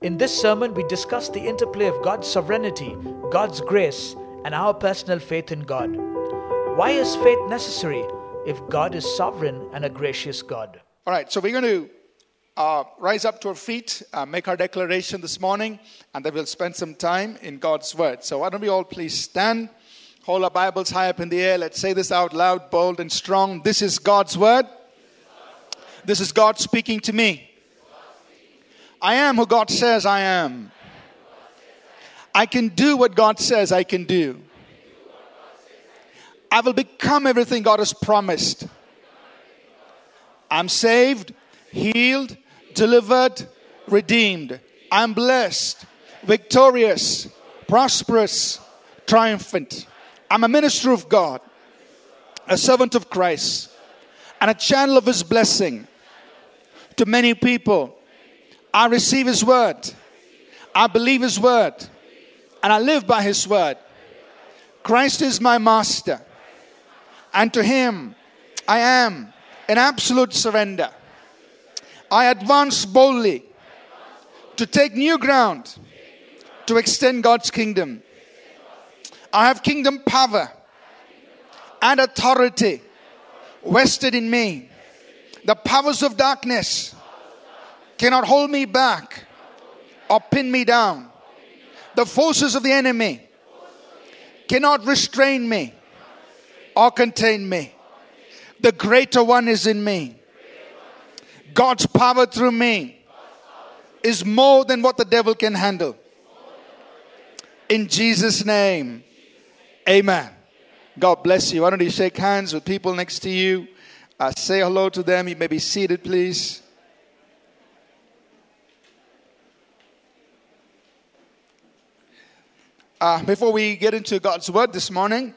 In this sermon, we discuss the interplay of God's sovereignty, God's grace, and our personal faith in God. Why is faith necessary if God is sovereign and a gracious God? All right, so we're going to uh, rise up to our feet, uh, make our declaration this morning, and then we'll spend some time in God's Word. So, why don't we all please stand, hold our Bibles high up in the air. Let's say this out loud, bold, and strong. This is God's Word. This is God speaking to me. I am who God says I am. I can do what God says I can do. I will become everything God has promised. I'm saved, healed, delivered, redeemed. I'm blessed, victorious, prosperous, triumphant. I'm a minister of God, a servant of Christ, and a channel of His blessing to many people. I receive His word. I believe His word. And I live by His word. Christ is my master. And to Him I am in absolute surrender. I advance boldly to take new ground to extend God's kingdom. I have kingdom power and authority vested in me. The powers of darkness cannot hold me back or pin me down. The forces of the enemy cannot restrain me or contain me. The greater one is in me. God's power through me is more than what the devil can handle. In Jesus' name, amen. God bless you. Why don't you shake hands with people next to you? Uh, say hello to them. You may be seated, please. Uh, before we get into God's word this morning,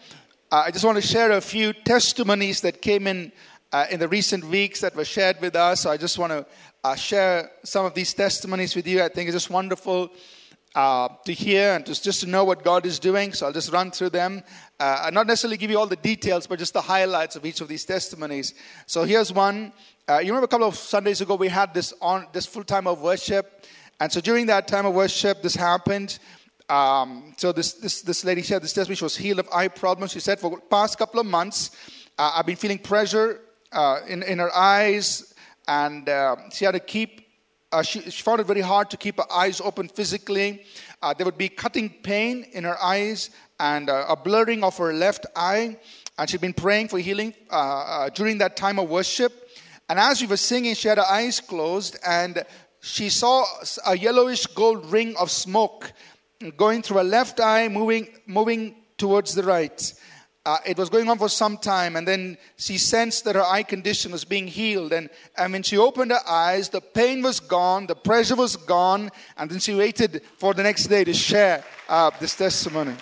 uh, I just want to share a few testimonies that came in uh, in the recent weeks that were shared with us. So I just want to uh, share some of these testimonies with you. I think it's just wonderful uh, to hear and just, to know what God is doing. So I'll just run through them. Uh, I'll not necessarily give you all the details, but just the highlights of each of these testimonies. So here's one. you remember a couple of Sundays ago we had this on this full time of worship, and so during that time of worship, this happened. Um, so this, this, this lady shared this testimony. She was healed of eye problems. She said, for past couple of months, uh, I've been feeling pressure uh, in, in her eyes, and uh, she had to keep, uh, she, she, found it very hard to keep her eyes open physically. Uh, there would be cutting pain in her eyes and uh, a blurring of her left eye. And she'd been praying for healing during that time of worship. And as we were singing, she had her eyes closed, and she saw a yellowish gold ring of smoke going through a left eye, moving, moving towards the right. Uh, it was going on for some time, and then she sensed that her eye condition was being healed. And, and when she opened her eyes, the pain was gone, the pressure was gone, and then she waited for the next day to share uh, this testimony.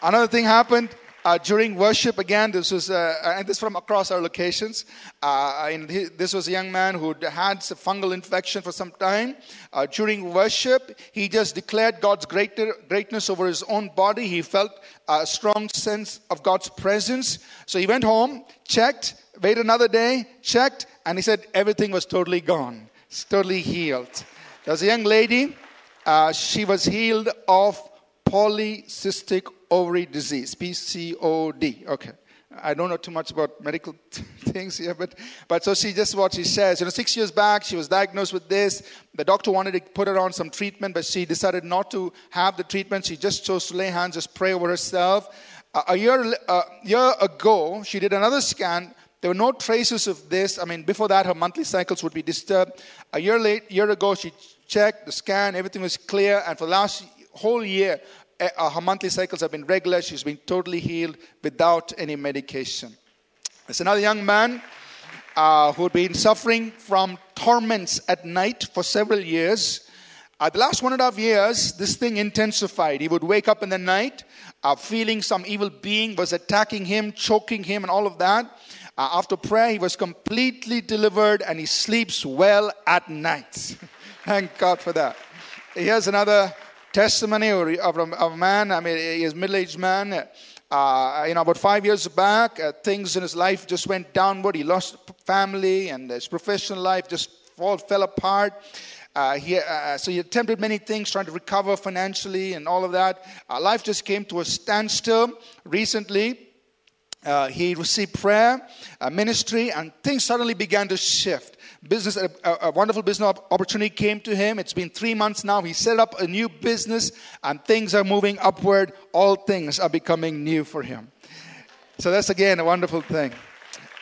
Another thing happened uh, during worship again this was uh, and this from across our locations. Uh, he, this was a young man who had a fungal infection for some time. Uh, during worship he just declared god's greater, greatness over his own body. He felt a strong sense of god's presence. So he went home checked waited another day checked and he said everything was totally gone it's totally healed. There was a young lady uh, she was healed of polycystic ovary disease, PCOD. Okay. I don't know too much about medical things here, but, but so she just what she says. You know, six years back, she was diagnosed with this. The doctor wanted to put her on some treatment, but she decided not to have the treatment. She just chose to lay hands, just pray over herself. Uh, a year, uh, year ago, she did another scan. There were no traces of this. I mean, before that, her monthly cycles would be disturbed. A year late, year ago, she checked the scan. Everything was clear, and for the last whole year, her monthly cycles have been regular. She's been totally healed without any medication. There's another young man uh, who had been suffering from torments at night for several years. Uh, the last one and a half years, this thing intensified. He would wake up in the night uh, feeling some evil being was attacking him, choking him, and all of that. Uh, after prayer, he was completely delivered and he sleeps well at night. Thank God for that. Here's another testimony of a man. I mean, he's a middle-aged man. Uh, you know, about five years back, uh, things in his life just went downward. He lost family, and his professional life just all fell apart. Uh, he, uh, so he attempted many things, trying to recover financially and all of that. Uh, life just came to a standstill recently. Uh, he received prayer, uh, ministry, and things suddenly began to shift. Business, a, a, wonderful business opportunity came to him. It's been three months now. He set up a new business, and things are moving upward. All things are becoming new for him. So that's again a wonderful thing.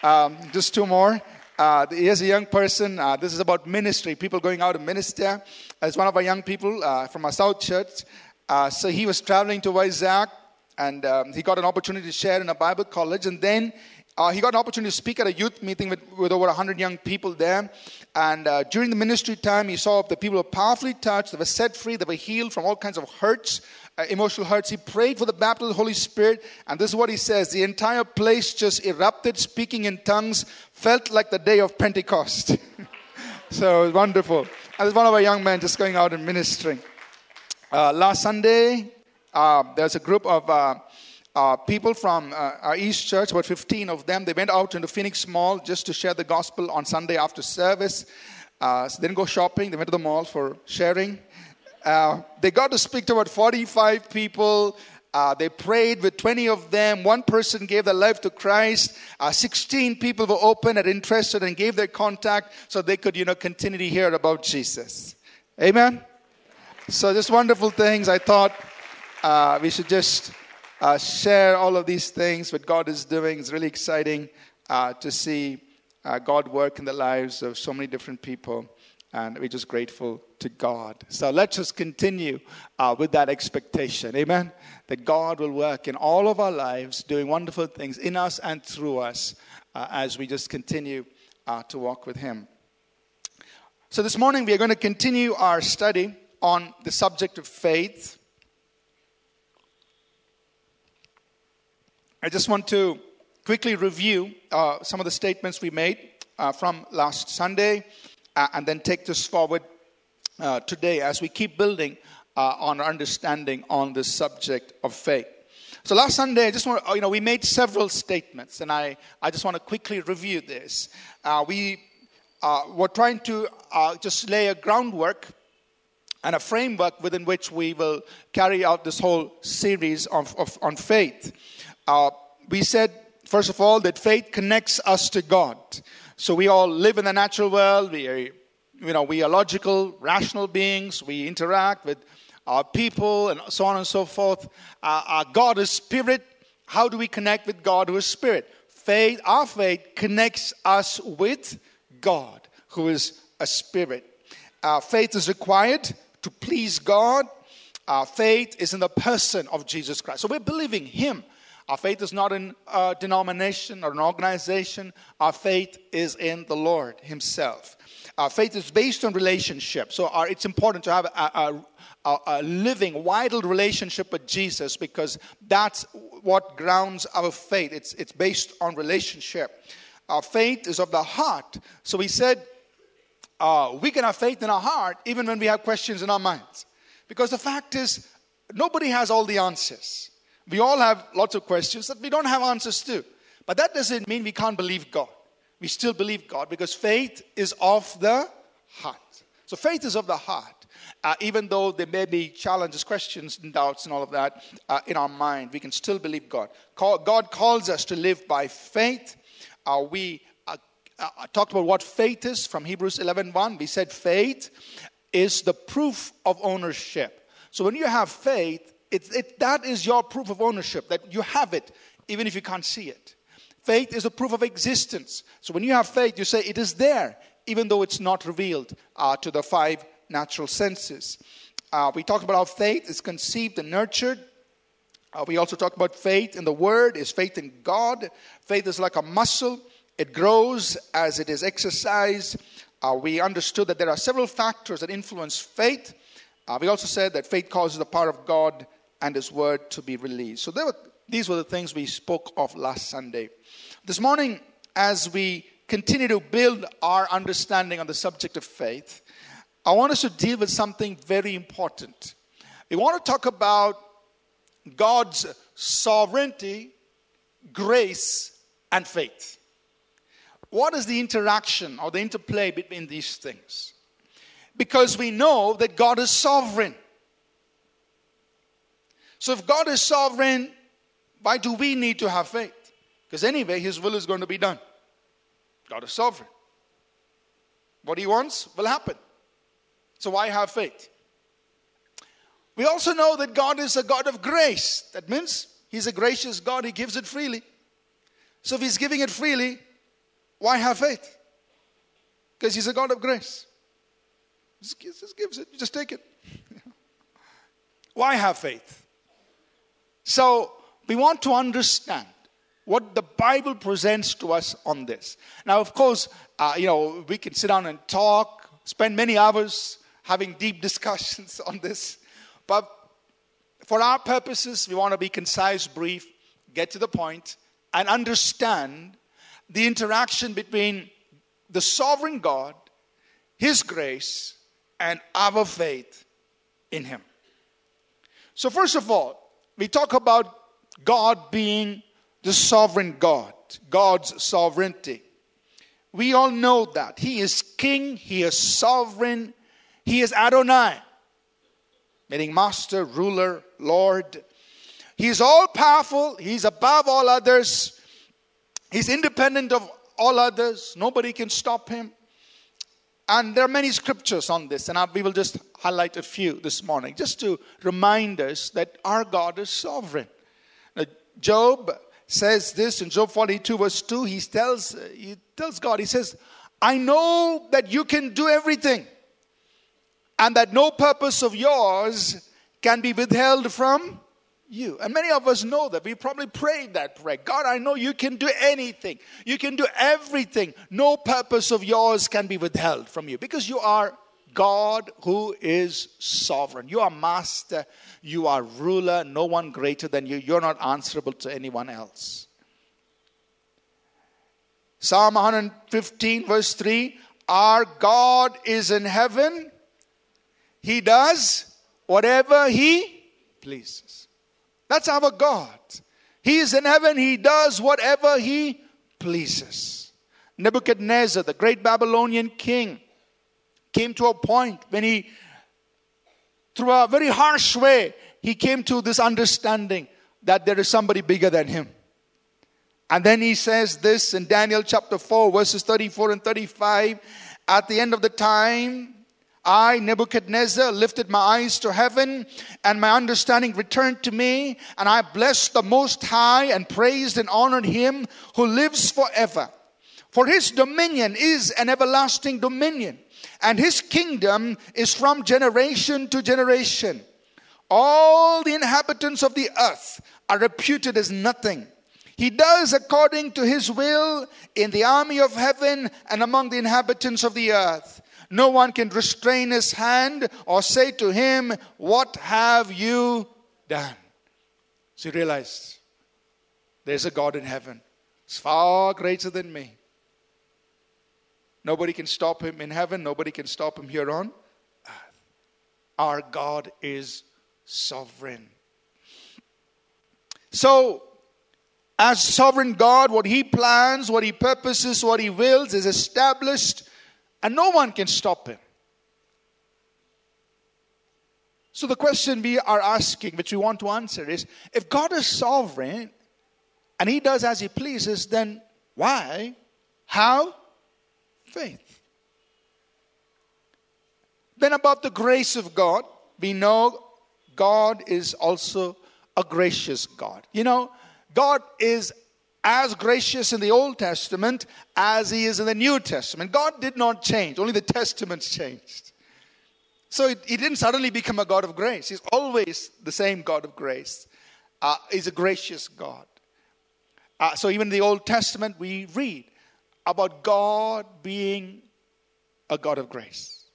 Um, just two more. Uh, he is a young person. Uh, this is about ministry, people going out to minister. As one of our young people uh, from our South Church. Uh, so he was traveling to Vizag and um, he got an opportunity to share in a Bible college. And then uh, he got an opportunity to speak at a youth meeting with, with over 100 young people there. And uh, during the ministry time, he saw the people were powerfully touched, they were set free, they were healed from all kinds of hurts, uh, emotional hurts. He prayed for the baptism of the Holy Spirit. And this is what he says the entire place just erupted, speaking in tongues, felt like the day of Pentecost. so it was wonderful. And there's one of our young men just going out and ministering. Uh, last Sunday, uh, there's a group of uh, uh, people from uh, our East Church, about 15 of them. They went out into Phoenix Mall just to share the gospel on Sunday after service. Uh, so they didn't go shopping, they went to the mall for sharing. Uh, they got to speak to about 45 people. they prayed with 20 of them. One person gave their life to Christ. 16 people were open and interested and gave their contact so they could, you know, continue to hear about Jesus. Amen? So, just wonderful things. I thought uh, we should just uh, share all of these things, what God is doing. It's really exciting uh, to see uh, God work in the lives of so many different people. And we're just grateful to God. So let's just continue uh, with that expectation. Amen. That God will work in all of our lives, doing wonderful things in us and through us uh, as we just continue to walk with Him. So this morning we are going to continue our study on the subject of faith. I just want to quickly review uh, some of the statements we made uh, from last Sunday uh, and then take this forward uh, today as we keep building uh, on our understanding on the subject of faith. So last Sunday, I just want to, you know, we made several statements and I, I just want to quickly review this. Uh, we were trying to just lay a groundwork and a framework within which we will carry out this whole series of, of on faith. Uh, we said, first of all, that faith connects us to God. So we all live in the natural world. We are, you know, we are logical, rational beings. We interact with our people and so on and so forth. Uh, our God is spirit. How do we connect with God who is spirit? Faith, our faith connects us with God who is a spirit. Uh, faith is required to please God. Our faith is in the person of Jesus Christ. So we're believing Him our faith is not in a denomination or an organization. Our faith is in the Lord Himself. Our faith is based on relationship. So our, it's important to have a, a, a living, vital relationship with Jesus because that's what grounds our faith. It's, it's based on relationship. Our faith is of the heart. So we said uh, we can have faith in our heart even when we have questions in our minds. Because the fact is, nobody has all the answers. We all have lots of questions that we don't have answers to. But that doesn't mean we can't believe God. We still believe God because faith is of the heart. So faith is of the heart. Uh, even though there may be challenges, questions, and doubts, and all of that uh, in our mind, we can still believe God. Call, God calls us to live by faith. Uh, we uh, uh, talked about what faith is from Hebrews 11:1. We said faith is the proof of ownership. So when you have faith, it, it, that is your proof of ownership, that you have it, even if you can't see it. Faith is a proof of existence. So when you have faith, you say it is there, even though it's not revealed uh, to the five natural senses. Uh, we talked about how faith is conceived and nurtured. Uh, we also talked about faith in the Word, is faith in God. Faith is like a muscle, it grows as it is exercised. Uh, we understood that there are several factors that influence faith. Uh, we also said that faith causes the power of God and His word to be released. So were, these were the things we spoke of last Sunday. This morning, as we continue to build our understanding on the subject of faith, I want us to deal with something very important. We want to talk about God's sovereignty, grace, and faith. What is the interaction or the interplay between these things? Because we know that God is sovereign. So if God is sovereign, why do we need to have faith? Because anyway, His will is going to be done. God is sovereign. What He wants will happen. So why have faith? We also know that God is a God of grace. That means He's a gracious God, He gives it freely. So if He's giving it freely, why have faith? Because He's a God of grace. Just, gives it, just take it. why have faith? So we want to understand what the Bible presents to us on this. Now, of course, uh, you know, we can sit down and talk, spend many hours having deep discussions on this. But for our purposes, we want to be concise, brief, get to the point, and understand the interaction between the sovereign God, His grace, and our faith in Him. So, first of all, we talk about God being the sovereign God, God's sovereignty. We all know that. He is king, He is sovereign, He is Adonai, meaning master, ruler, Lord. He is all powerful, He's above all others, He's independent of all others, nobody can stop Him. And there are many scriptures on this, and we will just highlight a few this morning, just to remind us that our God is sovereign. Now, Job says this in Job 42, verse 2. He tells, he tells God, He says, I know that you can do everything, and that no purpose of yours can be withheld from you. And many of us know that. We probably prayed that prayer. God, I know you can do anything. You can do everything. No purpose of yours can be withheld from you because you are God who is sovereign. You are master. You are ruler. No one greater than you. You're not answerable to anyone else. Psalm 115, verse 3 Our God is in heaven. He does whatever He pleases. That's our God. He is in heaven, He does whatever He pleases. Nebuchadnezzar, the great Babylonian king, came to a point when he, through a very harsh way, he came to this understanding that there is somebody bigger than him. And then he says this in Daniel chapter 4, verses 34 and 35. At the end of the time, I, Nebuchadnezzar, lifted my eyes to heaven, and my understanding returned to me, and I blessed the Most High and praised and honored him who lives forever. For his dominion is an everlasting dominion, and his kingdom is from generation to generation. All the inhabitants of the earth are reputed as nothing. He does according to his will in the army of heaven and among the inhabitants of the earth. No one can restrain his hand or say to him, What have you done? So he realized there's a God in heaven. It's far greater than me. Nobody can stop him in heaven, nobody can stop him here on earth. Our God is sovereign. So, as sovereign God, what he plans, what he purposes, what he wills is established and no one can stop him. So, the question we are asking, which we want to answer, is if God is sovereign and he does as he pleases, then why? How? Faith. Then, about the grace of God, we know God is also a gracious God. You know, God is as gracious in the Old Testament as he is in the New Testament. God did not change, only the Testaments changed. So he didn't suddenly become a God of grace. He's always the same God of grace. Uh, he's a gracious God. Uh, so even in the Old Testament, we read about God being a God of grace.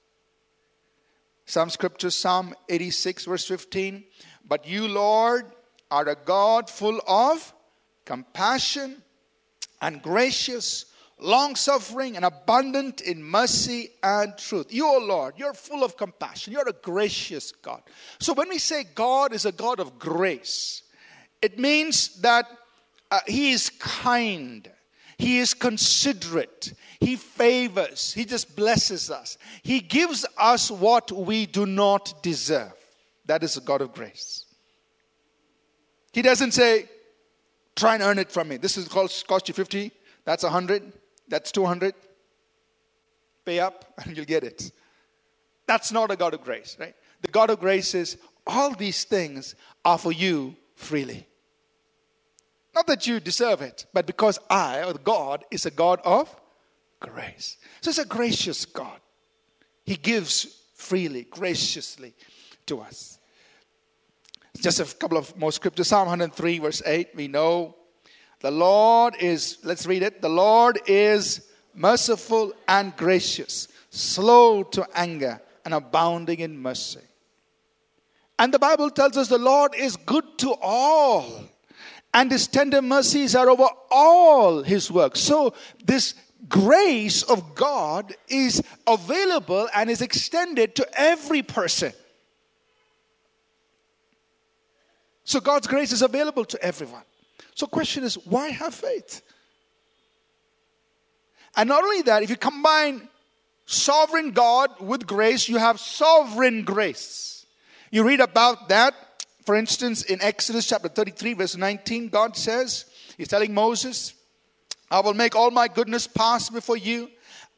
Some scriptures, Psalm 86, verse 15. But you, Lord, are a God full of compassion and gracious, long suffering, and abundant in mercy and truth. You, O Lord, you're full of compassion. You're a gracious God. So when we say God is a God of grace, it means that uh, He is kind, He is considerate. He favors. He just blesses us. He gives us what we do not deserve. That is a God of grace. He doesn't say, try and earn it from me. This is cost, cost you 50. That's 100. That's 200. Pay up and you'll get it. That's not a God of grace, right? The God of grace is all these things are for you freely. Not that you deserve it, but because I, or God, is a God of grace. So it's a gracious God. He gives freely, graciously to us. Just a couple of more scriptures. Psalm 103, verse 8. We know the Lord is, let's read it. The Lord is merciful and gracious, slow to anger, and abounding in mercy. And the Bible tells us the Lord is good to all and his tender mercies are over all his works. So, this grace of God is available and is extended to every person. So, God's grace is available to everyone. So, question is, why have faith? And not only that, if you combine sovereign God with grace, you have sovereign grace. You read about that for instance, in Exodus chapter 33, verse 19, God says, He's telling Moses, I will make all my goodness pass before you.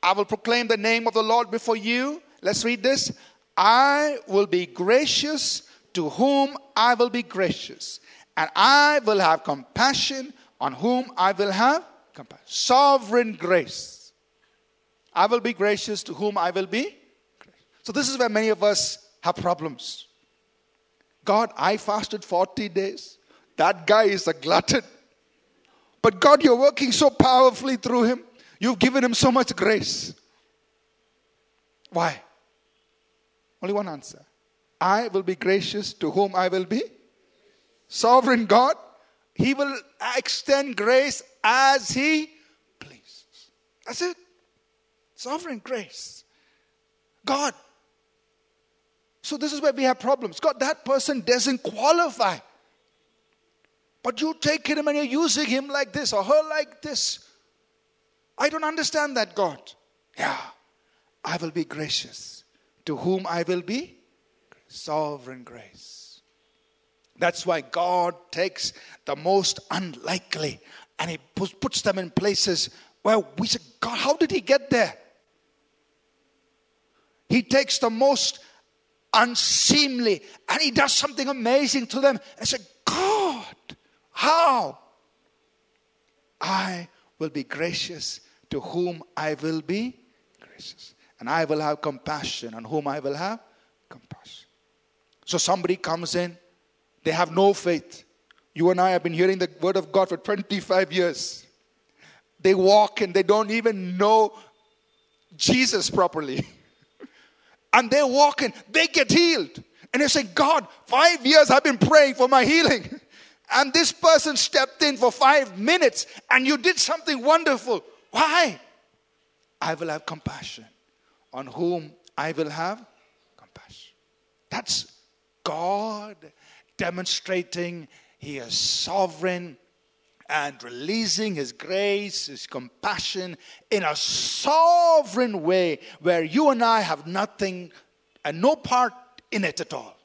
I will proclaim the name of the Lord before you. Let's read this. I will be gracious to whom I will be gracious, and I will have compassion on whom I will have compassion. Sovereign grace. I will be gracious to whom I will be. So, this is where many of us have problems. God, I fasted 40 days. That guy is a glutton. But God, you're working so powerfully through him. You've given him so much grace. Why? Only one answer. I will be gracious to whom I will be. Sovereign God, He will extend grace as He pleases. That's it. Sovereign grace. God so this is where we have problems. God, that person doesn't qualify. But you take him and you're using him like this or her like this. I don't understand that, God. Yeah, I will be gracious. To whom I will be? Sovereign grace. That's why God takes the most unlikely and He puts them in places where we say, God, how did He get there? He takes the most unseemly. And he does something amazing to them. I said, God, how? I will be gracious to whom I will be gracious. And I will have compassion on whom I will have. So somebody comes in, they have no faith. You and I have been hearing the word of God for 25 years. They walk and they don't even know Jesus properly. and they're walking, they get healed. And they say, God, five years I've been praying for my healing. And this person stepped in for five minutes and you did something wonderful. Why? I will have compassion on whom I will have compassion. That's God demonstrating He is sovereign and releasing His grace, His compassion in a sovereign way where you and I have nothing and no part in it at all.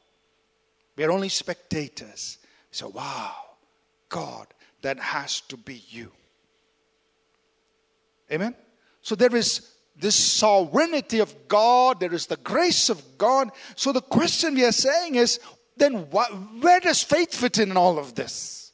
We are only spectators. So, wow, God, that has to be you. Amen? So, there is this sovereignty of God, there is the grace of God. So, the question we are saying is then, where does faith fit in all of this?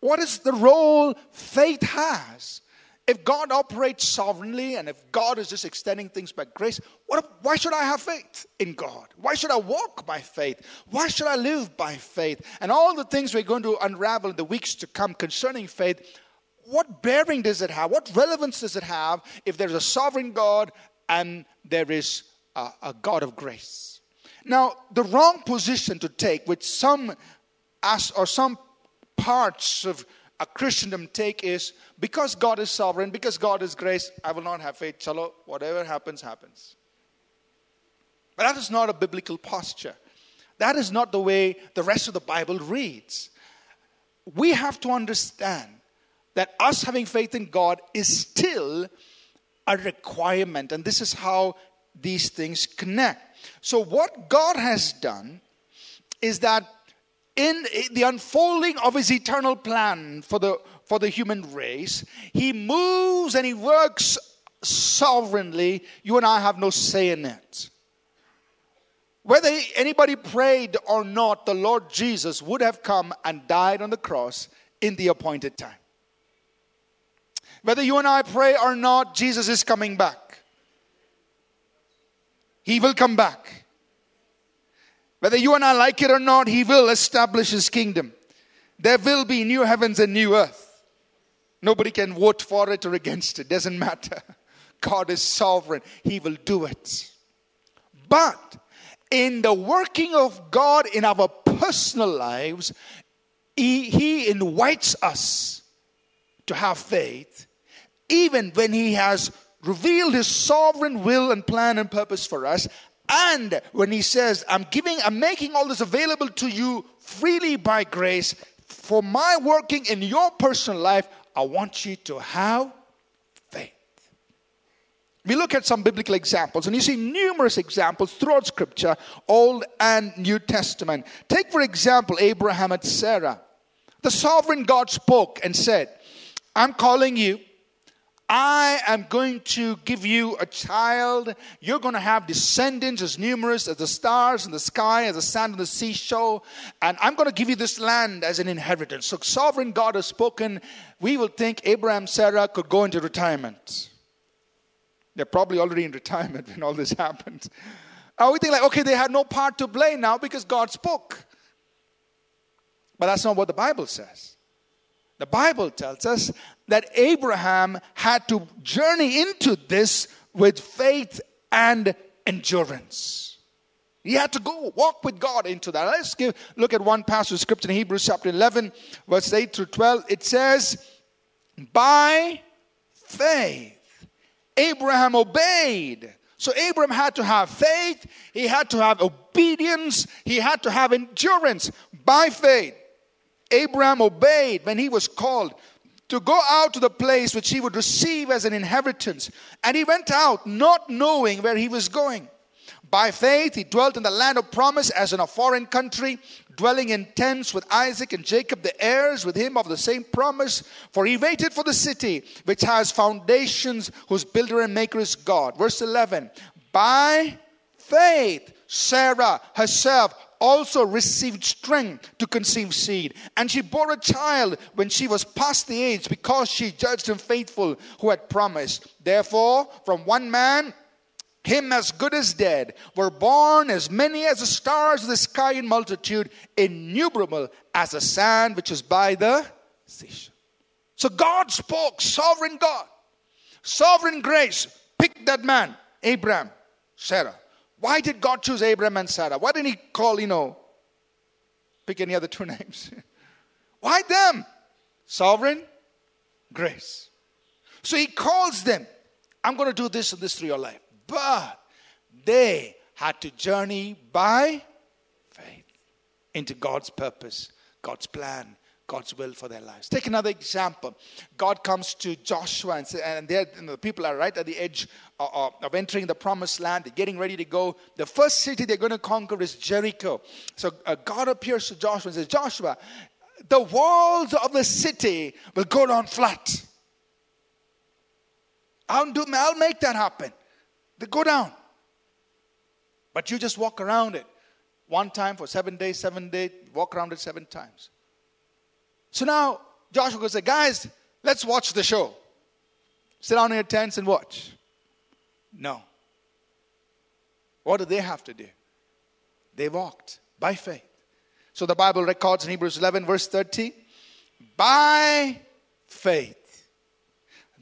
What is the role faith has? If God operates sovereignly and if God is just extending things by grace, what, why should I have faith in God? Why should I walk by faith? Why should I live by faith? And all the things we're going to unravel in the weeks to come concerning faith, what bearing does it have? What relevance does it have if there's a sovereign God and there is a, a God of grace? Now, the wrong position to take, which some as or some parts of a Christendom take is because God is sovereign, because God is grace, I will not have faith. Chalo, whatever happens, happens. But that is not a biblical posture. That is not the way the rest of the Bible reads. We have to understand that us having faith in God is still a requirement. And this is how these things connect. So, what God has done is that in the unfolding of his eternal plan for the, for the human race, he moves and he works sovereignly. You and I have no say in it. Whether anybody prayed or not, the Lord Jesus would have come and died on the cross in the appointed time. Whether you and I pray or not, Jesus is coming back. He will come back. Whether you and I like it or not, He will establish His kingdom. There will be new heavens and new earth. Nobody can vote for it or against it. Doesn't matter. God is sovereign. He will do it. But in the working of God in our personal lives, He, he invites us to have faith, even when He has revealed His sovereign will and plan and purpose for us. And when He says, I'm giving, I'm making all this available to you freely by grace for my working in your personal life, I want you to have faith. we look at some biblical examples, and you see numerous examples throughout Scripture, Old and New Testament. Take, for example, Abraham and Sarah. The sovereign God spoke and said, I'm calling you. I am going to give you a child. You're going to have descendants as numerous as the stars in the sky, as the sand on the seashore. And I'm going to give you this land as an inheritance. So, sovereign God has spoken. We will think Abraham, Sarah could go into retirement. They're probably already in retirement when all this happened. And we think like, okay, they had no part to play now because God spoke. But that's not what the Bible says. The Bible tells us that Abraham had to journey into this with faith and endurance. He had to go walk with God into that. Let's give, look at one passage of scripture in Hebrews chapter 11, verse 8 through 12. It says, By faith Abraham obeyed. So Abraham had to have faith, he had to have obedience, he had to have endurance by faith. Abraham obeyed when he was called to go out to the place which he would receive as an inheritance. And he went out not knowing where he was going. By faith, he dwelt in the land of promise as in a foreign country, dwelling in tents with Isaac and Jacob, the heirs with him of the same promise. For he waited for the city which has foundations, whose builder and maker is God. Verse 11 By faith, Sarah herself also received strength to conceive seed. And she bore a child when she was past the age because she judged him faithful who had promised. Therefore, from one man, him as good as dead, were born as many as the stars of the sky in multitude, innumerable as the sand which is by the seashore. So God spoke, sovereign God, sovereign grace, picked that man, Abraham, Sarah. Why did God choose Abraham and Sarah? Why didn't he call, you know, pick any other two names? Why them? Sovereign grace. So he calls them. I'm going to do this and this through your life. But they had to journey by faith into God's purpose, God's plan, God's will for their lives. Take another example. God comes to Joshua and, say, and the people are right at the edge of, of, entering the promised land. They're getting ready to go. The first city they're going to conquer is Jericho. So uh, God appears to Joshua and says, Joshua, the walls of the city will go down flat. I'll, do, I'll make that happen. They go down. But you just walk around it one time for seven days, seven days, walk around it seven times. So now Joshua goes, guys, let's watch the show. Sit down in your tents and watch. No. What do they have to do? They walked by faith. So the Bible records in Hebrews 11, verse 30 by faith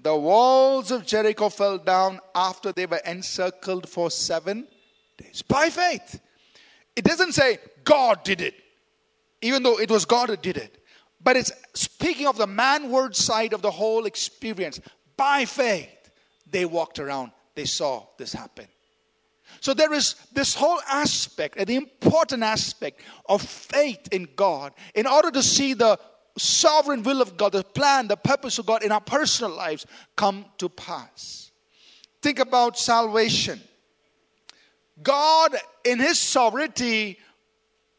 the walls of Jericho fell down after they were encircled for seven days. By faith. It doesn't say God did it, even though it was God who did it. But it's speaking of the manward side of the whole experience. By faith, they walked around, they saw this happen. So there is this whole aspect, and the important aspect of faith in God, in order to see the sovereign will of God, the plan, the purpose of God in our personal lives come to pass. Think about salvation. God, in His sovereignty,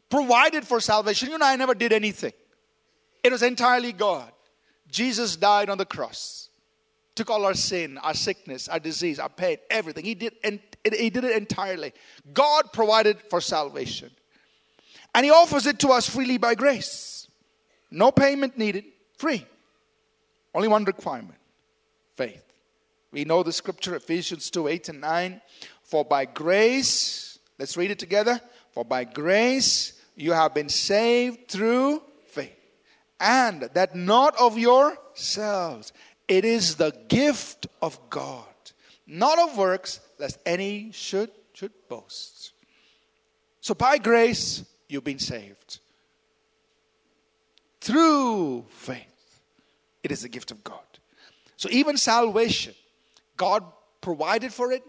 provided for salvation. You know, I never did anything, it was entirely God. Jesus died on the cross, took all our sin, our sickness, our disease, our pain, everything. He did, and he did it entirely. God provided for salvation. And He offers it to us freely by grace. No payment needed, free. Only one requirement faith. We know the scripture, Ephesians 2 8 and 9. For by grace, let's read it together. For by grace you have been saved through. And that not of yourselves, it is the gift of God, not of works, lest any should, should boast. So by grace, you've been saved. Through faith, it is the gift of God. So even salvation, God provided for it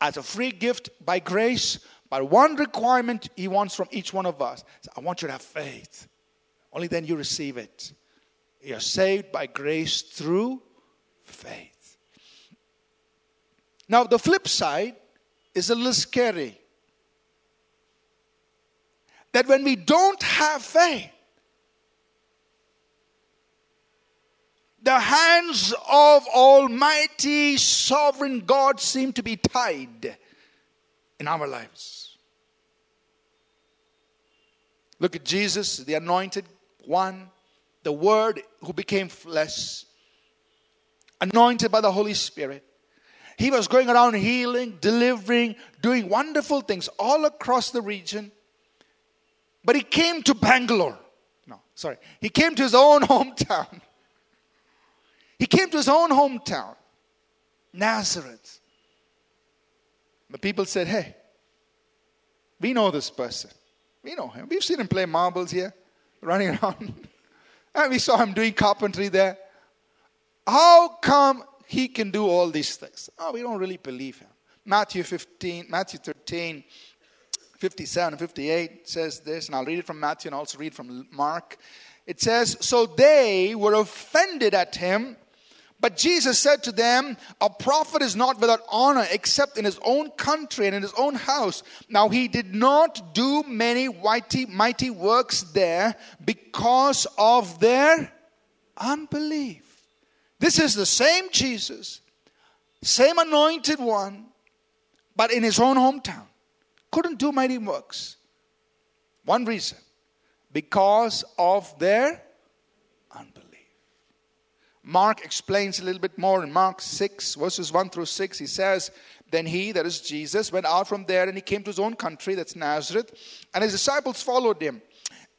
as a free gift by grace. But one requirement He wants from each one of us I want you to have faith. Only then you receive it. You're saved by grace through faith. Now, the flip side is a little scary that when we don't have faith, the hands of Almighty Sovereign God seem to be tied in our lives. Look at Jesus, the anointed one, the Word who became flesh, anointed by the Holy Spirit. He was going around healing, delivering, doing wonderful things all across the region. But he came to Bangalore. No, sorry. He came to his own hometown. He came to his own hometown, Nazareth. The people said, Hey, we know this person. We know him. We've seen him play marbles here, running around. and we saw him doing carpentry there. How come he can do all these things? Oh, we don't really believe him. Matthew 15, Matthew 13, 57 and 58 says this, and I'll read it from Matthew and also read from Mark. It says, So they were offended at him. But Jesus said to them, A prophet is not without honor except in his own country and in his own house. Now he did not do many mighty, mighty works there because of their unbelief. This is the same Jesus, same anointed one, but in his own hometown couldn't do mighty works. One reason because of their. Mark explains a little bit more in Mark 6, verses 1 through 6. He says, Then he, that is Jesus, went out from there and he came to his own country, that's Nazareth, and his disciples followed him.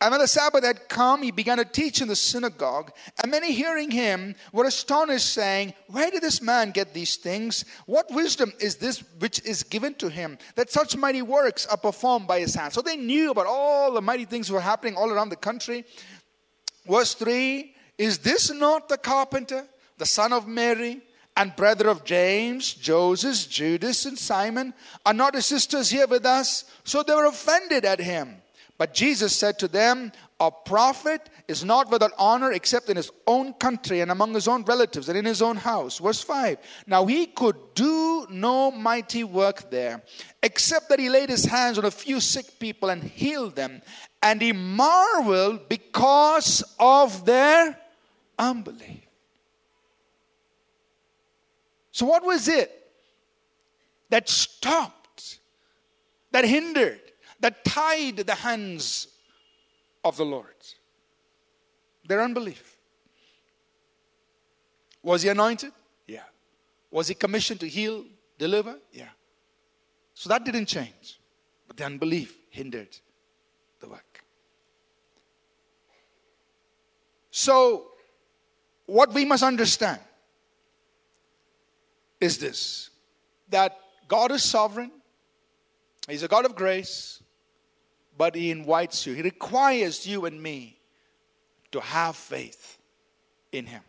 And when the Sabbath had come, he began to teach in the synagogue. And many hearing him were astonished, saying, Where did this man get these things? What wisdom is this which is given to him, that such mighty works are performed by his hands? So they knew about all the mighty things were happening all around the country. Verse 3 Is this not the carpenter, the son of Mary? and brother of James, Joseph, Judas, and Simon? Are not his sisters here with us? So they were offended at him. But Jesus said to them, A prophet is not without honor except in his own country and among his own relatives and in his own house. Verse 5. Now he could do no mighty work there, except that he laid his hands on a few sick people and healed them. And he marveled because of their unbelief. So, what was it that stopped, that hindered? that tied the hands of the Lord. Their unbelief. Was he anointed? Yeah. Was he commissioned to heal, deliver? Yeah. So that didn't change. But the unbelief hindered the work. So, what we must understand is this that God is sovereign, He's a God of grace, but He invites you. He requires you and me to have faith in Him,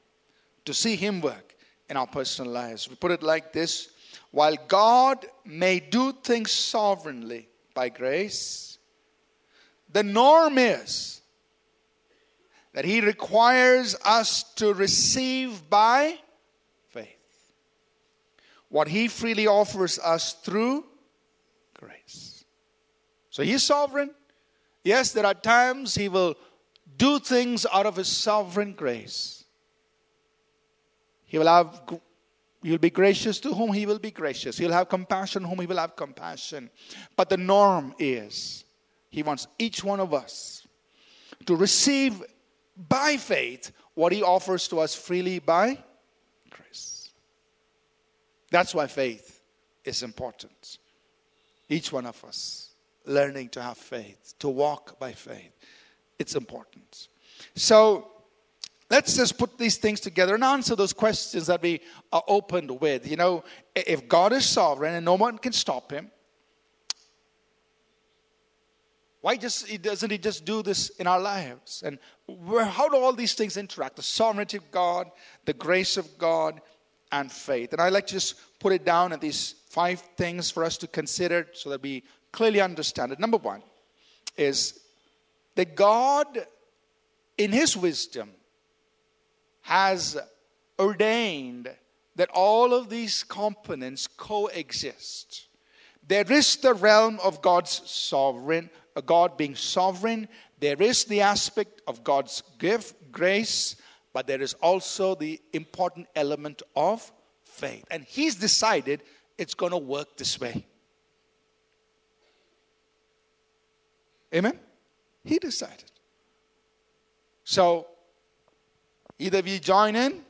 to see Him work in our personal lives. We put it like this while God may do things sovereignly by grace, the norm is that He requires us to receive by faith. What He freely offers us through grace. So He's sovereign. Yes, there are times He will do things out of His sovereign grace. He will have He will be gracious to whom he will be gracious. He'll have compassion whom he will have compassion. But the norm is he wants each one of us to receive by faith what he offers to us freely by grace. That's why faith is important. Each one of us learning to have faith, to walk by faith. It's important. So, let's just put these things together and answer those questions that we are opened with. You know, if God is sovereign and no one can stop him, why just doesn't he just do this in our lives? And where, how do all these things interact? The sovereignty of God, the grace of God, and faith. And I like to just put it down at these five things for us to consider so that we clearly understand it. Number one is that God, in His wisdom, has ordained that all of these components coexist. There is the realm of God's sovereign God being sovereign, there is the aspect of God's gift, grace, but there is also the important element of faith. And He's decided it's going to work this way. Amen? He decided. So, either we join in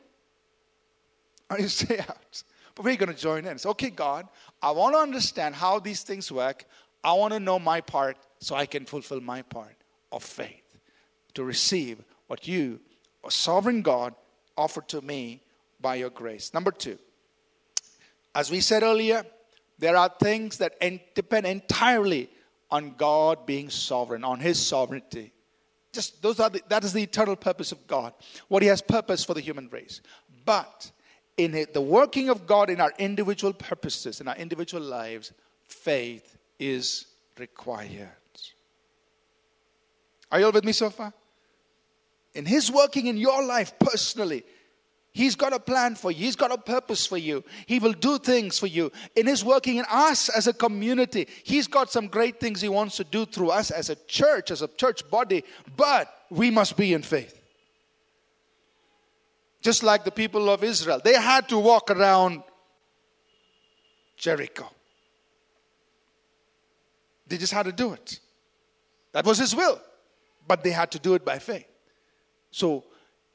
or you stay out. But we're going to join in. It's okay, God, I want to understand how these things work. I want to know my part so I can fulfill my part of faith to receive what you, a sovereign God, offered to me by your grace. Number two, as we said earlier, there are things that depend entirely on God being sovereign, on His sovereignty. Just those are the, that is the eternal purpose of God, what He has purpose for the human race. But in the working of God in our individual purposes, in our individual lives, faith is required. Are you all with me so far? In His working in your life personally, He's got a plan for you. He's got a purpose for you. He will do things for you. In His working in us as a community, He's got some great things He wants to do through us as a church, as a church body, but we must be in faith. Just like the people of Israel, they had to walk around Jericho. They just had to do it. That was His will but they had to do it by faith. So,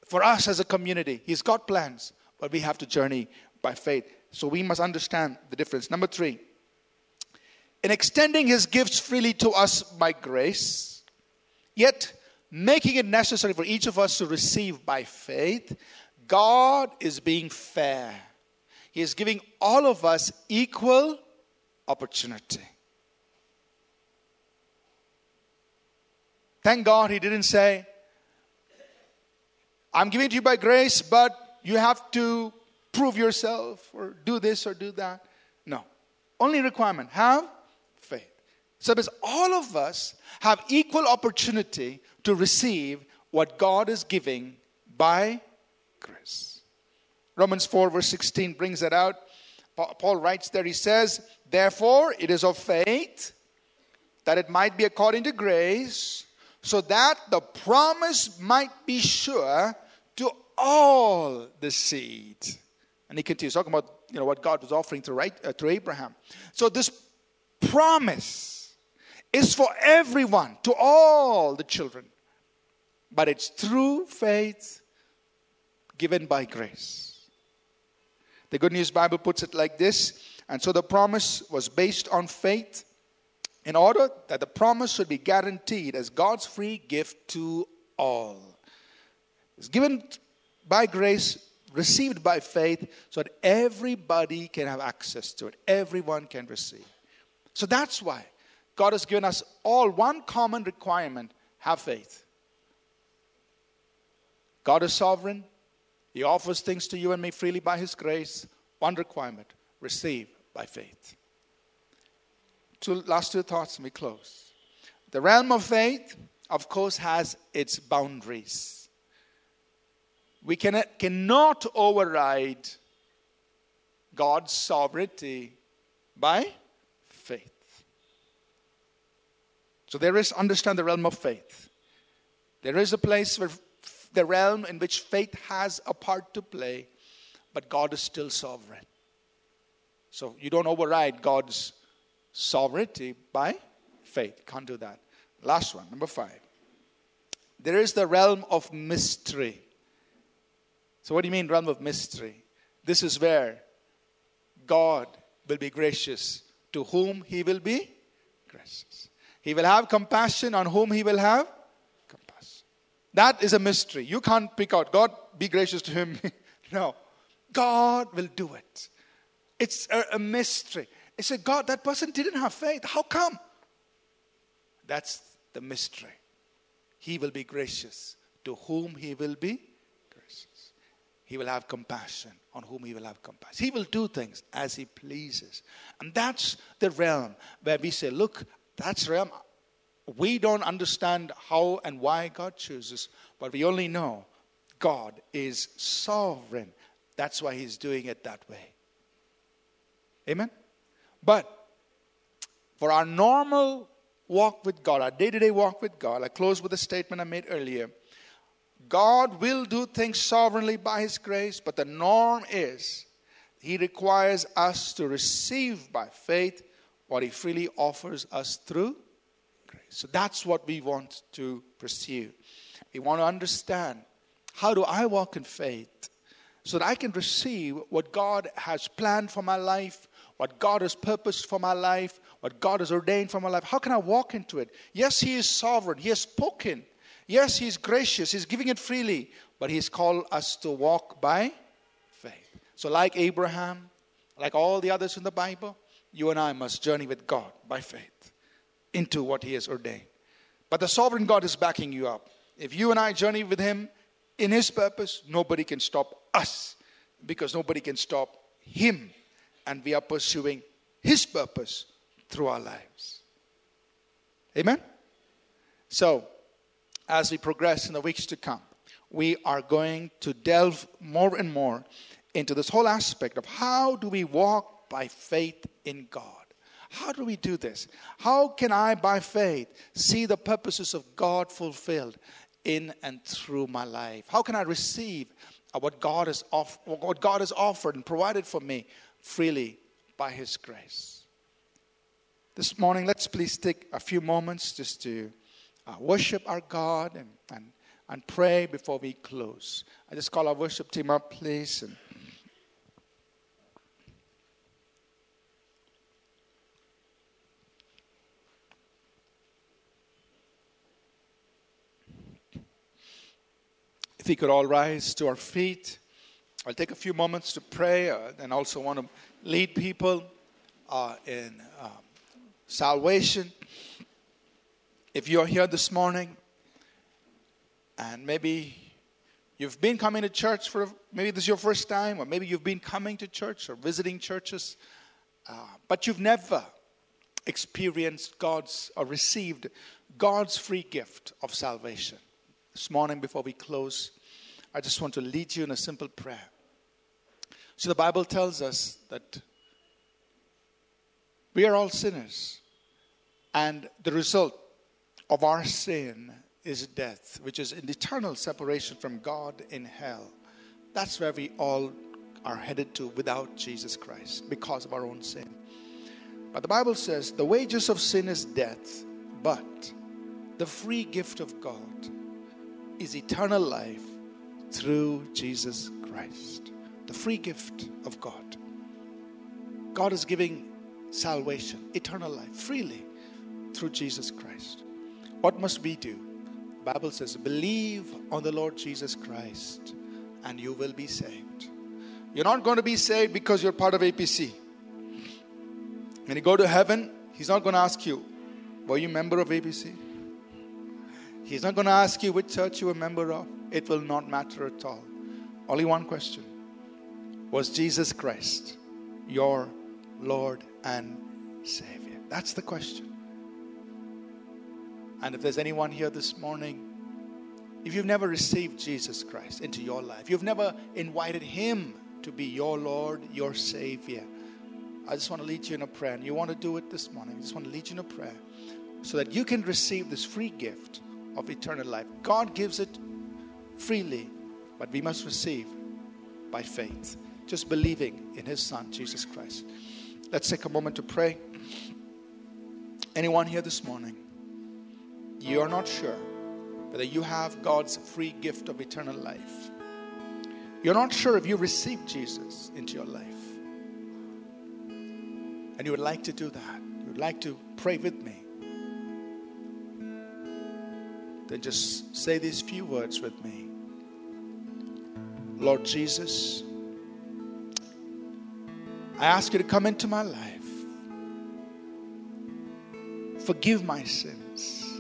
for us as a community, He's got plans, but we have to journey by faith. So, we must understand the difference. Number three, in extending His gifts freely to us by grace, yet making it necessary for each of us to receive by faith, God is being fair. He is giving all of us equal opportunity. Thank God he didn't say, I'm giving to you by grace, but you have to prove yourself or do this or do that. No. Only requirement have faith. So, because all of us have equal opportunity to receive what God is giving by grace. Romans 4, verse 16 brings that out. Paul writes there, he says, Therefore, it is of faith that it might be according to grace so that the promise might be sure to all the seed. And he continues talking about you know what God was offering to, right, uh, to Abraham. So this promise is for everyone, to all the children, but it's through faith given by grace. The Good News Bible puts it like this, and so the promise was based on faith in order that the promise should be guaranteed as God's free gift to all. It's given by grace, received by faith, so that everybody can have access to it. Everyone can receive. So that's why God has given us all one common requirement have faith. God is sovereign. He offers things to you and me freely by His grace. One requirement receive by faith two last two thoughts we close. The realm of faith, of course, has its boundaries. We can, cannot override God's sovereignty by faith. So there is, understand the realm of faith. There is a place where the realm in which faith has a part to play, but God is still sovereign. So you don't override God's sovereignty by faith. Can't do that. Last one, number five. There is the realm of mystery. So, what do you mean, realm of mystery? This is where God will be gracious to whom He will be gracious. He will have compassion on whom He will have compassion. That is a mystery. You can't pick out, God, be gracious to him. no. God will do it. It's a, a mystery. It's said, God, that person didn't have faith. How come? That's the mystery. He will be gracious to whom he will be gracious. He will have compassion on whom he will have compassion. He will do things as he pleases. And that's the realm where we say, look, that's realm. We don't understand how and why God chooses, but we only know God is sovereign. That's why he's doing it that way. Amen? But for our normal walk with God, our day to day walk with God, I close with a statement I made earlier. God will do things sovereignly by His grace, but the norm is He requires us to receive by faith what He freely offers us through grace. So that's what we want to pursue. We want to understand how do I walk in faith so that I can receive what God has planned for my life, what God has purposed for my life, what God has ordained for my life. How can I walk into it? Yes, He is sovereign, He has spoken. Yes, He's gracious, He's giving it freely, but He's called us to walk by faith. So, like Abraham, like all the others in the Bible, you and I must journey with God by faith into what He has ordained. But the sovereign God is backing you up. If you and I journey with Him in His purpose, nobody can stop us because nobody can stop Him. And we are pursuing His purpose through our lives. Amen? So, as we progress in the weeks to come, we are going to delve more and more into this whole aspect of how do we walk by faith in God? How do we do this? How can I, by faith, see the purposes of God fulfilled in and through my life? How can I receive what God has, off, what God has offered and provided for me freely by His grace? This morning, let's please take a few moments just to uh, worship our God and, and, and pray before we close. I just call our worship team up, please. And If we could all rise to our feet, I'll take a few moments to pray uh, and also want to lead people uh, in um, salvation. If you're here this morning and maybe you've been coming to church for maybe this is your first time, or maybe you've been coming to church or visiting churches, uh, but you've never experienced God's or received God's free gift of salvation. This morning, before we close, I just want to lead you in a simple prayer. So, the Bible tells us that we are all sinners, and the result of our sin is death, which is an eternal separation from God in hell. That's where we all are headed to without Jesus Christ because of our own sin. But the Bible says the wages of sin is death, but the free gift of God is eternal life through Jesus Christ. The free gift of God. God is giving salvation, eternal life, freely through Jesus Christ. What must we do? The Bible says, believe on the Lord Jesus Christ and you will be saved. You're not going to be saved because you're part of APC. When you go to heaven, He's not going to ask you, Were you a member of APC? He's not going to ask you which church you were a member of. It will not matter at all. Only one question Was Jesus Christ your Lord and Savior? That's the question. And if there's anyone here this morning if you've never received Jesus Christ into your life, you've never invited Him to be your Lord, your Savior, I just want to lead you in a prayer. And you want to do it this morning. I just want to lead you in a prayer so that you can receive this free gift of eternal life. God gives it freely, but we must receive by faith, just believing in His Son, Jesus Christ. Let's take a moment to pray. Anyone here this morning, you are not sure whether you have God's free gift of eternal life. You're not sure if you received Jesus into your life. And you would like to do that. You would like to pray with me. Then just say these few words with me. Lord Jesus, I ask you to come into my life. Forgive my sins.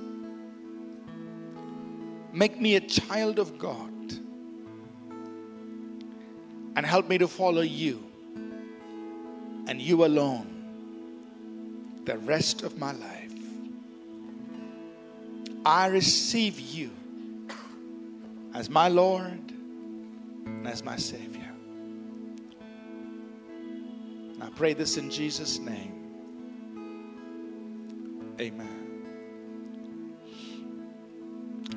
Make me a child of God. And help me to follow you and you alone the rest of my life. I receive you as my Lord and as my Savior. I pray this in Jesus' name. Amen.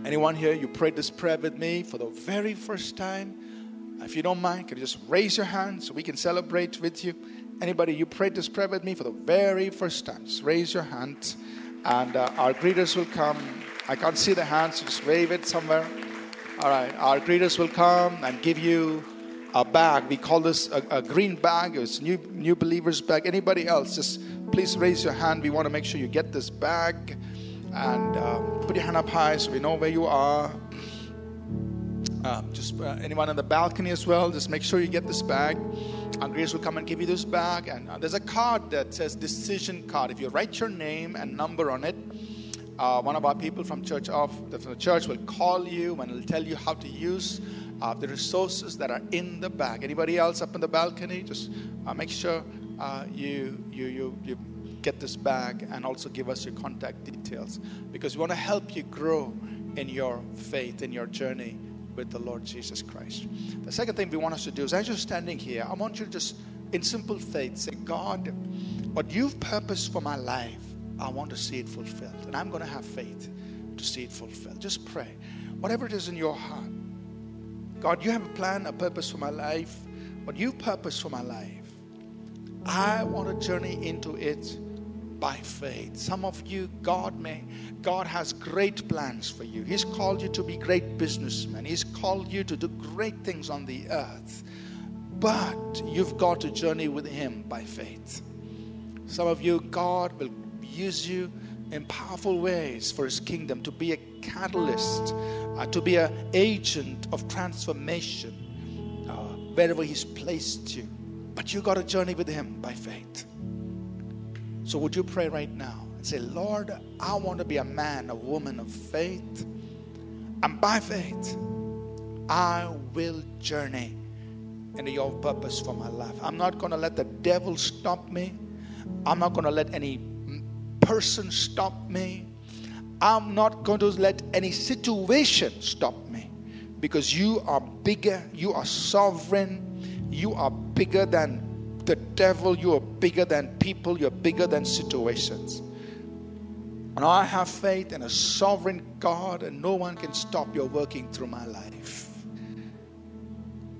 Anyone here, you prayed this prayer with me for the very first time? If you don't mind, can you just raise your hand so we can celebrate with you? Anybody, you prayed this prayer with me for the very first time? Just raise your hand, and uh, our greeters will come. I can't see the hands, so just wave it somewhere. All right, our greeters will come and give you a bag. We call this a, a green bag. It's new new believers bag. Anybody else, just please raise your hand. We want to make sure you get this bag, and uh, put your hand up high so we know where you are. Um, just uh, anyone on the balcony as well, just make sure you get this bag. And Grace will come and give you this bag. And uh, there's a card that says decision card. If you write your name and number on it, uh, one of our people from church of from the church will call you and will tell you how to use uh, the resources that are in the bag. Anybody else up in the balcony? Just uh, make sure uh, you you you you get this bag and also give us your contact details because we want to help you grow in your faith in your journey with the Lord Jesus Christ. The second thing we want us to do is as you're standing here, I want you to just, in simple faith, say, God, what you've purposed for my life, I want to see it fulfilled. And I'm going to have faith to see it fulfilled. Just pray. Whatever it is in your heart, God, you have a plan, a purpose for my life. What you've purposed for my life, I want to journey into it by faith. Some of you, God may, God has great plans for you. He's called you to be great businessmen. He's called you to do great things on the earth. But you've got to journey with Him by faith. Some of you, God will use you in powerful ways for His kingdom to be a catalyst, uh, to be an agent of transformation uh, wherever He's placed you. But you got to journey with Him by faith. So, would you pray right now and say, Lord, I want to be a man, a woman of faith. And by faith, I will journey into your purpose for my life. I'm not going to let the devil stop me. I'm not going to let any person stop me. I'm not going to let any situation stop me because you are bigger, you are sovereign, you are bigger than the devil, you are bigger than people, you're bigger than situations. And I have faith in a sovereign God, and no one can stop your working through my life.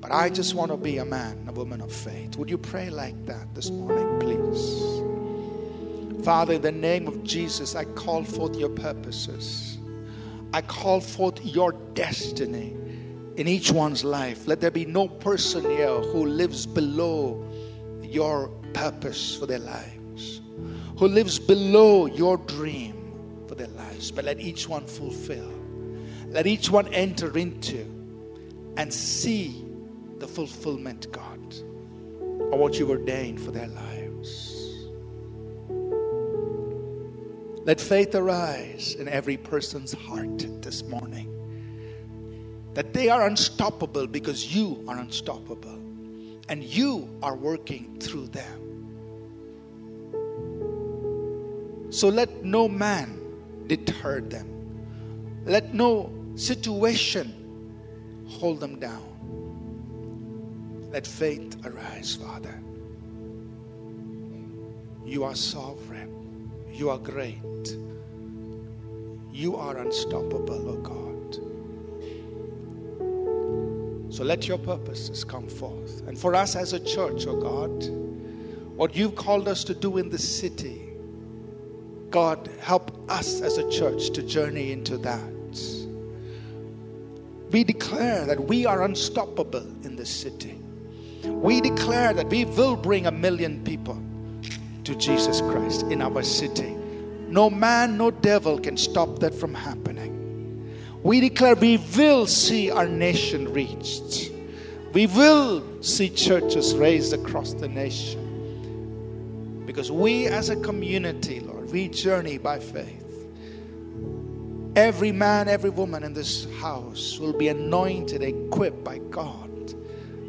But I just want to be a man, a woman of faith. Would you pray like that this morning, please? Father, in the name of Jesus, I call forth your purposes. I call forth your destiny in each one's life. Let there be no person here who lives below your purpose for their lives, who lives below your dream for their lives. But let each one fulfill, let each one enter into and see the fulfillment, God, of what you ordained for their lives. Let faith arise in every person's heart this morning that they are unstoppable because you are unstoppable and you are working through them. So let no man deter them. Let no situation hold them down. Let faith arise, Father. You are sovereign. You are great. You are unstoppable, oh God. So let your purposes come forth. And for us as a church, oh God, what you've called us to do in the city, God, help us as a church to journey into that. We declare that we are unstoppable in this city. We declare that we will bring a million people to Jesus Christ in our city. No man, no devil can stop that from happening. We declare we will see our nation reached. We will see churches raised across the nation. Because we as a community, Lord, we journey by faith. Every man, every woman in this house will be anointed, equipped by God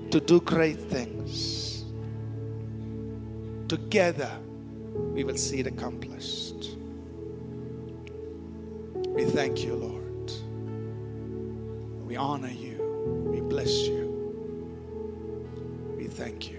to do great things. Together, we will see it accomplished. We thank you, Lord. We honor you. We bless you. We thank you.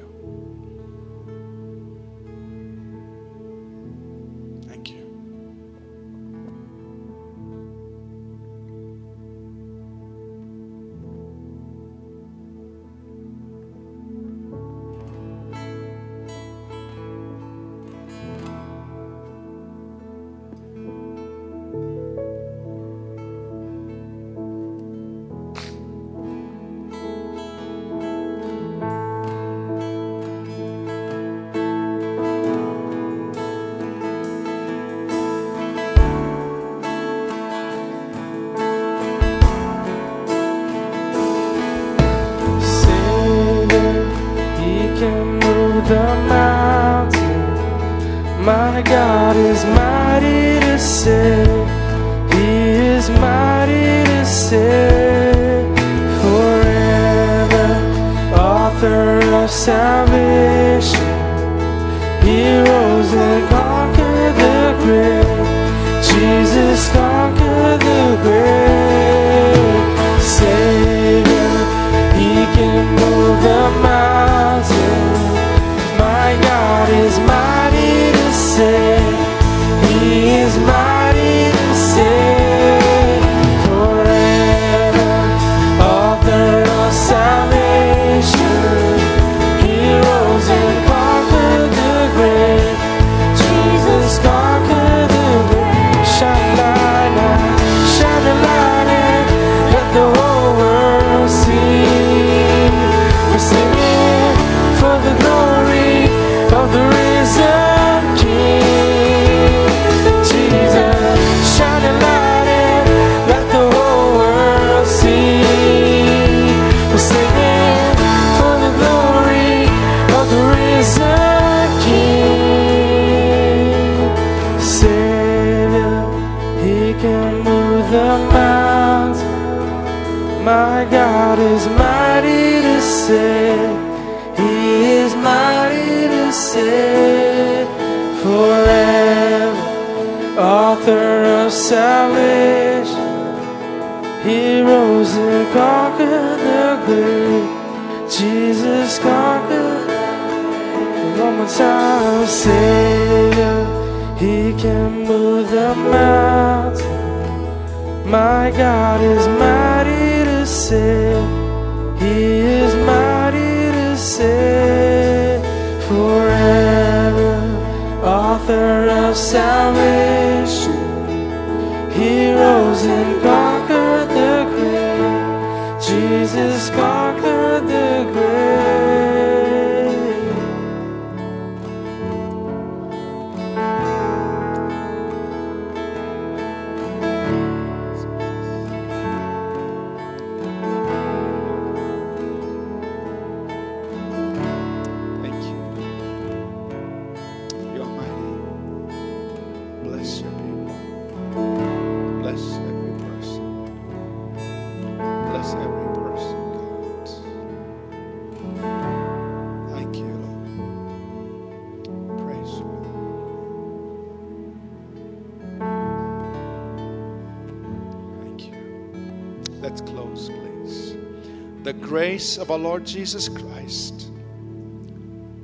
Grace of our Lord Jesus Christ,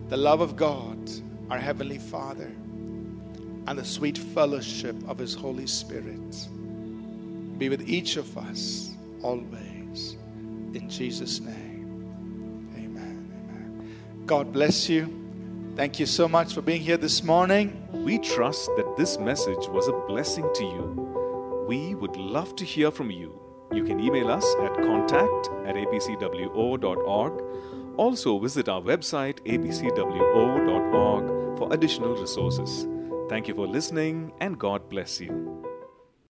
the love of God, our Heavenly Father, and the sweet fellowship of His Holy Spirit be with each of us always. In Jesus' name, amen. Amen. God bless you. Thank you so much for being here this morning. We trust that this message was a blessing to you. We would love to hear from you. You can email us at contact at apcwo.org. Also, visit our website apcwo.org for additional resources. Thank you for listening, and God bless you.